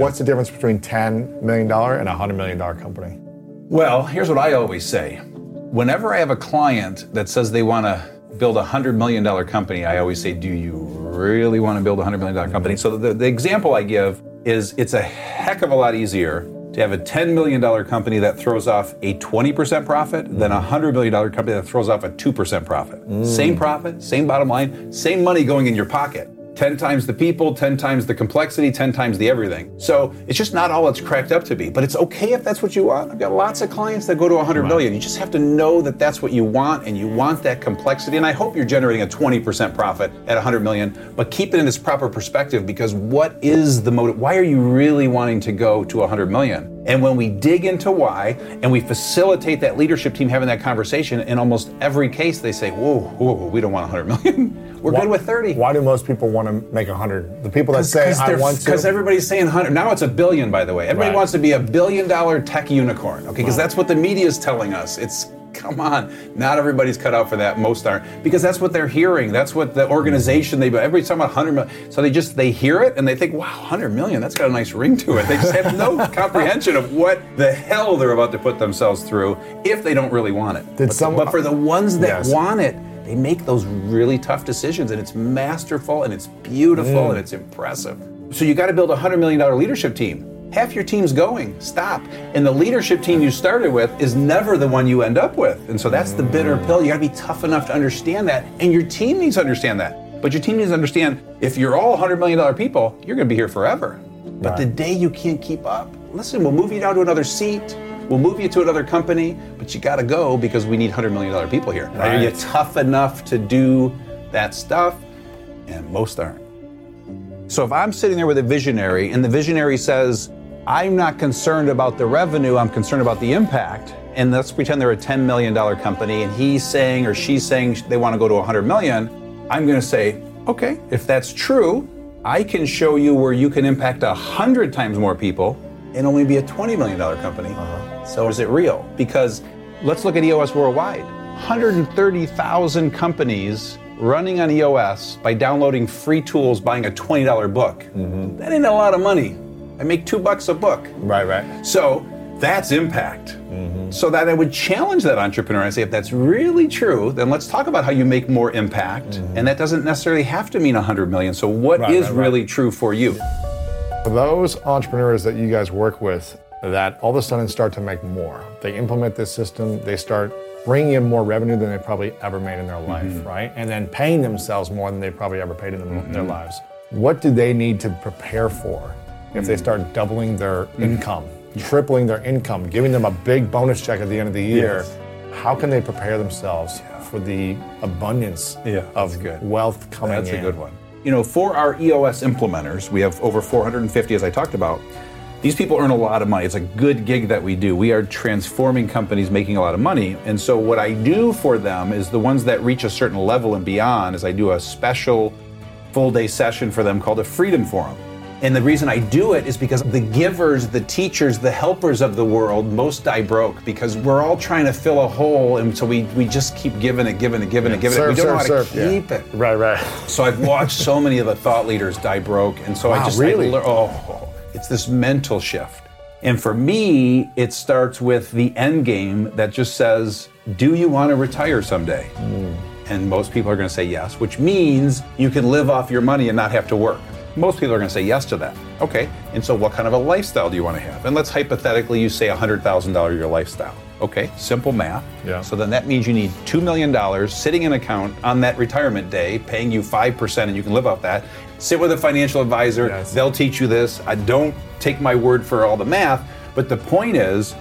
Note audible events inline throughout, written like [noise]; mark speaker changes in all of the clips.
Speaker 1: What's the difference between $10 million and a $100 million company?
Speaker 2: Well, here's what I always say. Whenever I have a client that says they want to build a $100 million company, I always say, Do you really want to build a $100 million company? So the, the example I give is it's a heck of a lot easier to have a $10 million company that throws off a 20% profit than a $100 million company that throws off a 2% profit. Mm. Same profit, same bottom line, same money going in your pocket. 10 times the people, 10 times the complexity, 10 times the everything. So it's just not all it's cracked up to be. But it's okay if that's what you want. I've got lots of clients that go to 100 right. million. You just have to know that that's what you want and you want that complexity. And I hope you're generating a 20% profit at 100 million, but keep it in its proper perspective because what is the motive? Why are you really wanting to go to 100 million? And when we dig into why and we facilitate that leadership team having that conversation, in almost every case they say, whoa, whoa, we don't want 100 million. [laughs] We're
Speaker 1: why,
Speaker 2: good with 30.
Speaker 1: Why do most people want to make 100? The people that say, I want to.
Speaker 2: Because everybody's saying 100. Now it's a billion, by the way. Everybody right. wants to be a billion dollar tech unicorn, okay? Because that's what the media is telling us. It's come on. Not everybody's cut out for that. Most aren't. Because that's what they're hearing. That's what the organization they everybody's talking about 100 million. So they just they hear it and they think, wow, 100 million, that's got a nice ring to it. They just have no [laughs] comprehension of what the hell they're about to put themselves through if they don't really want it. Did but, some, but for the ones that yes. want it, they make those really tough decisions and it's masterful and it's beautiful mm. and it's impressive. So you got to build a $100 million leadership team half your team's going. Stop. And the leadership team you started with is never the one you end up with. And so that's the bitter pill. You got to be tough enough to understand that. And your team needs to understand that. But your team needs to understand if you're all $100 million people, you're going to be here forever. But right. the day you can't keep up, listen, we'll move you down to another seat. We'll move you to another company, but you got to go because we need $100 million people here. Right. Are you tough enough to do that stuff? And most aren't. So if I'm sitting there with a visionary and the visionary says, I'm not concerned about the revenue, I'm concerned about the impact. And let's pretend they're a $10 million company and he's saying or she's saying they want to go to 100 million. I'm going to say, okay, if that's true, I can show you where you can impact 100 times more people and only be a $20 million company. Uh-huh. So is it real? Because let's look at EOS worldwide 130,000 companies running on EOS by downloading free tools, buying a $20 book. Mm-hmm. That ain't a lot of money. I make two bucks a book.
Speaker 1: Right, right.
Speaker 2: So that's impact. Mm-hmm. So that I would challenge that entrepreneur and say, if that's really true, then let's talk about how you make more impact. Mm-hmm. And that doesn't necessarily have to mean 100 million. So what right, is right, really right. true for you?
Speaker 1: For those entrepreneurs that you guys work with that all of a sudden start to make more, they implement this system, they start bringing in more revenue than they probably ever made in their life, mm-hmm. right? And then paying themselves more than they probably ever paid in mm-hmm. their lives. What do they need to prepare for if they mm. start doubling their income, tripling their income, giving them a big bonus check at the end of the year, yes. how can they prepare themselves for the abundance
Speaker 2: yeah,
Speaker 1: of
Speaker 2: good.
Speaker 1: wealth coming
Speaker 2: that's
Speaker 1: in?
Speaker 2: That's a good one. You know, for our EOS implementers, we have over 450, as I talked about. These people earn a lot of money. It's a good gig that we do. We are transforming companies making a lot of money. And so, what I do for them is the ones that reach a certain level and beyond, is I do a special full day session for them called a Freedom Forum. And the reason I do it is because the givers, the teachers, the helpers of the world most die broke because we're all trying to fill a hole. And so we, we just keep giving it, giving it, giving it, giving
Speaker 1: Serve,
Speaker 2: it. We don't
Speaker 1: serve,
Speaker 2: know how to
Speaker 1: Yeah.
Speaker 2: keep it.
Speaker 1: Right, right.
Speaker 2: So I've watched so many of the thought leaders die broke, and so I just
Speaker 1: really?
Speaker 2: I lear- oh, it's this mental shift. And for me, it starts with the end game that just says, "Do you want to retire someday?"
Speaker 1: Hmm.
Speaker 2: And most people are going to say yes, which means you can live off your money and not have to work. Most people are going to say yes to that. Okay, and so what kind of a lifestyle do you want to have? And let's hypothetically, you say $100,000 your lifestyle. Okay, simple math.
Speaker 1: Yeah.
Speaker 2: So then that means you need $2 million sitting in account on that retirement day, paying you 5%, and you can live off that. Sit with a financial advisor,
Speaker 1: Yes.
Speaker 2: they'll teach you this. I don't take my word for all the math, but the point is,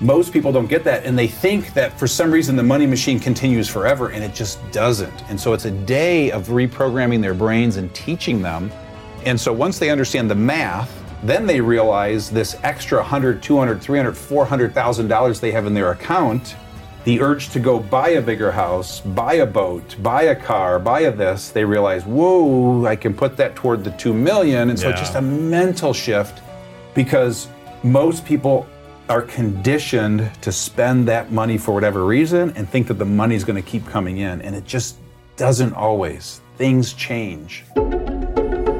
Speaker 2: most people don't get that and they think that for some reason the money machine continues forever and it just doesn't. And so it's a day of reprogramming their brains and teaching them. And so once they understand the math, then they realize this extra 100, 200, 300, 400,000 dollars they have in their account, the urge to go buy a bigger house, buy a boat, buy a car, buy a this, they realize, "Whoa, I can put that toward the 2 million." And so
Speaker 1: Yeah.
Speaker 2: just a mental shift because most people are conditioned to spend that money for whatever reason and think that the money's going to keep coming in. And it just doesn't always. Things change.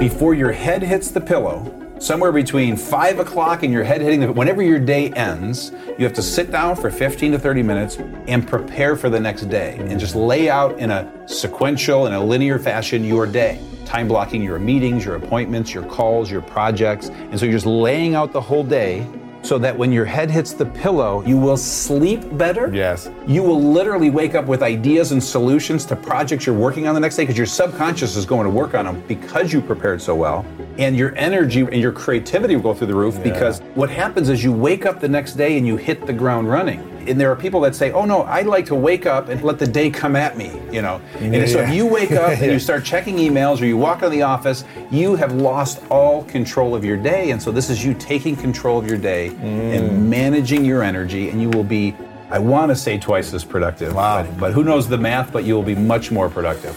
Speaker 2: Before your head hits the pillow, somewhere between 5 o'clock and your head hitting the whenever your day ends, you have to sit down for 15 to 30 minutes and prepare for the next day and just lay out in a sequential, in a linear fashion your day. Time blocking your meetings, your appointments, your calls, your projects. And so you're just laying out the whole day so that when your head hits the pillow, you will sleep better.
Speaker 1: Yes.
Speaker 2: You will literally wake up with ideas and solutions to projects you're working on the next day because your subconscious is going to work on them because you prepared so well. And your energy and your creativity will go through the roof because what happens is you wake up the next day and you hit the ground running. And there are people that say, oh no, I'd like to wake up and let the day come at me, you know. And so if you wake up and you [laughs] start checking emails or you walk in the office, you have lost all control of your day. And so this is you taking control of your day and mm. managing your energy, and you will be, I want to say twice as productive.
Speaker 1: Wow.
Speaker 2: But, but who knows the math, but you will be much more productive.